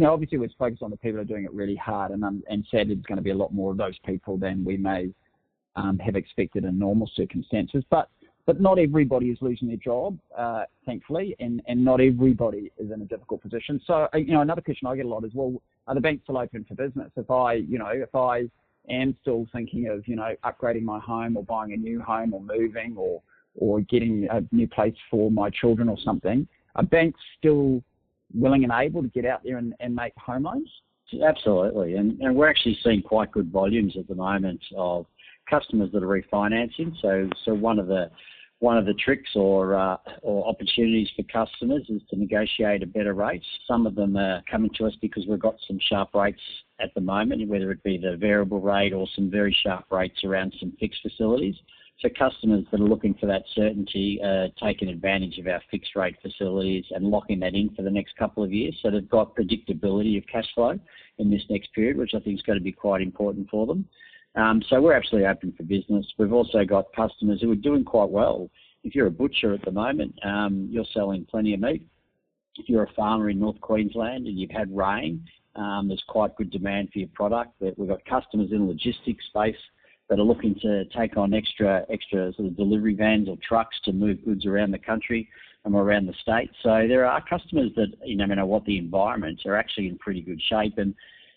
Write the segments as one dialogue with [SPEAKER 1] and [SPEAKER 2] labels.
[SPEAKER 1] Now, obviously, we're focused on the people who are doing it really hard, and um, and sadly, there's going to be a lot more of those people than we may um, have expected in normal circumstances. But but not everybody is losing their job, uh, thankfully, and, and not everybody is in a difficult position. So, uh, you know, another question I get a lot is, well, are the banks still open for business? If I, you know, if I am still thinking of, you know, upgrading my home or buying a new home or moving or or getting a new place for my children or something, are banks still willing and able to get out there and, and make home loans?
[SPEAKER 2] Absolutely, and, and we're actually seeing quite good volumes at the moment of customers that are refinancing. So, so one of the one of the tricks or uh, or opportunities for customers is to negotiate a better rate. Some of them are coming to us because we've got some sharp rates at the moment, whether it be the variable rate or some very sharp rates around some fixed facilities. So customers that are looking for that certainty are taking advantage of our fixed rate facilities and locking that in for the next couple of years. So they've got predictability of cash flow in this next period, which I think is going to be quite important for them. Um, so we're absolutely open for business. We've also got customers who are doing quite well. If you're a butcher at the moment, um, you're selling plenty of meat. If you're a farmer in North Queensland and you've had rain, um, there's quite good demand for your product. We've got customers in the logistics space that are looking to take on extra extra sort of delivery vans or trucks to move goods around the country and around the state. So there are customers that, you know, no matter what the environment, are actually in pretty good shape. And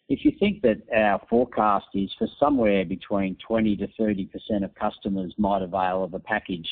[SPEAKER 2] if you think that our forecast is for somewhere between 20 to 30% of customers might avail of a package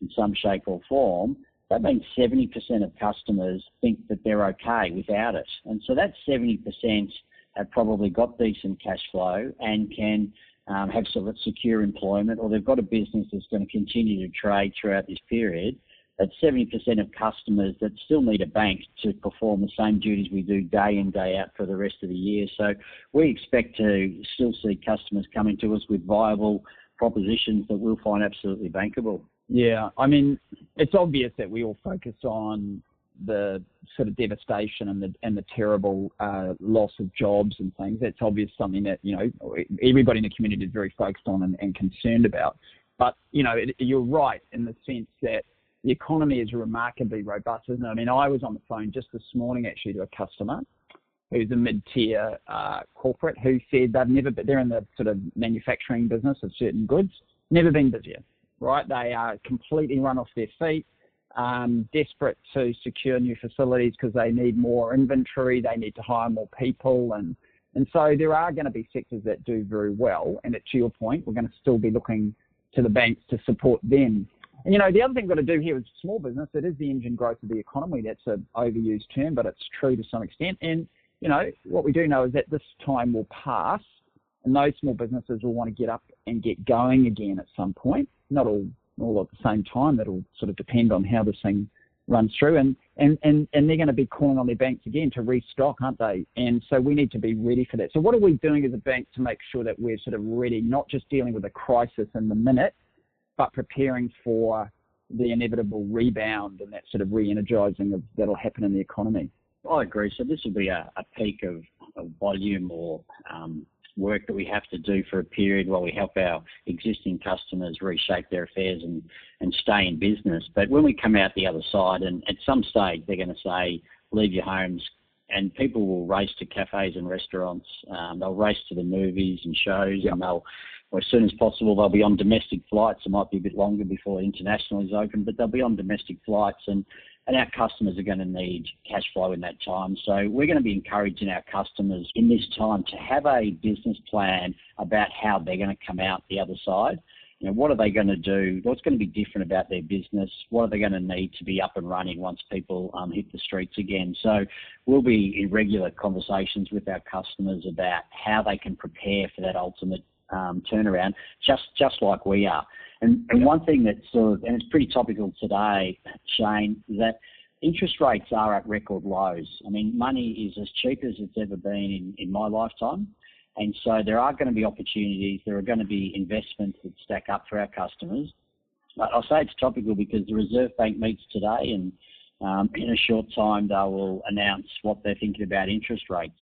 [SPEAKER 2] in some shape or form, that means 70% of customers think that they're okay without it. And so that 70% have probably got decent cash flow and can um, have sort of secure employment or they've got a business that's going to continue to trade throughout this period that 70% of customers that still need a bank to perform the same duties we do day in, day out for the rest of the year. So we expect to still see customers coming to us with viable propositions that we'll find absolutely bankable.
[SPEAKER 1] Yeah, I mean, it's obvious that we all focus on the sort of devastation and the and the terrible uh, loss of jobs and things. That's obvious something that you know everybody in the community is very focused on and, and concerned about. But you know, it, you're right in the sense that the economy is remarkably robust, isn't it? I mean, I was on the phone just this morning actually to a customer who's a mid-tier uh, corporate who said they've never been, they're in the sort of manufacturing business of certain goods, never been busier, right? They are completely run off their feet, um, desperate to secure new facilities because they need more inventory, they need to hire more people, and and so there are going to be sectors that do very well. And to your point, we're going to still be looking to the banks to support them and you know, the other thing we've got to do here is small business. It is the engine growth of the economy. That's an overused term, but it's true to some extent. And you know, what we do know is that this time will pass, and those small businesses will want to get up and get going again at some point. Not all all at the same time. That'll sort of depend on how this thing runs through. And and and, and they're going to be calling on their banks again to restock, aren't they? And so we need to be ready for that. So what are we doing as a bank to make sure that we're sort of ready, not just dealing with a crisis in the minute, but preparing for the inevitable rebound and that sort of re-energizing that'll happen in the economy.
[SPEAKER 2] I agree. So this will be a, a peak of, of, volume or um, work that we have to do for a period while we help our existing customers reshape their affairs and, and stay in business. But when we come out the other side, and at some stage they're going to say, leave your homes, and people will race to cafes and restaurants. Um, they'll race to the movies and shows, yep. and they'll as soon as possible. They'll be on domestic flights. It might be a bit longer before international is open, but they'll be on domestic flights and, and our customers are going to need cash flow in that time. So we're going to be encouraging our customers in this time to have a business plan about how they're going to come out the other side. You know, what are they going to do? What's going to be different about their business? What are they going to need to be up and running once people um, hit the streets again? So we'll be in regular conversations with our customers about how they can prepare for that ultimate um, turnaround, just just like we are. And, and one thing that's sort of, and it's pretty topical today, Shane, is that interest rates are at record lows. I mean, money is as cheap as it's ever been in, in my lifetime. And so there are going to be opportunities, there are going to be investments that stack up for our customers. But I'll say it's topical because the Reserve Bank meets today and um, in a short time they will announce what they're thinking about interest rates.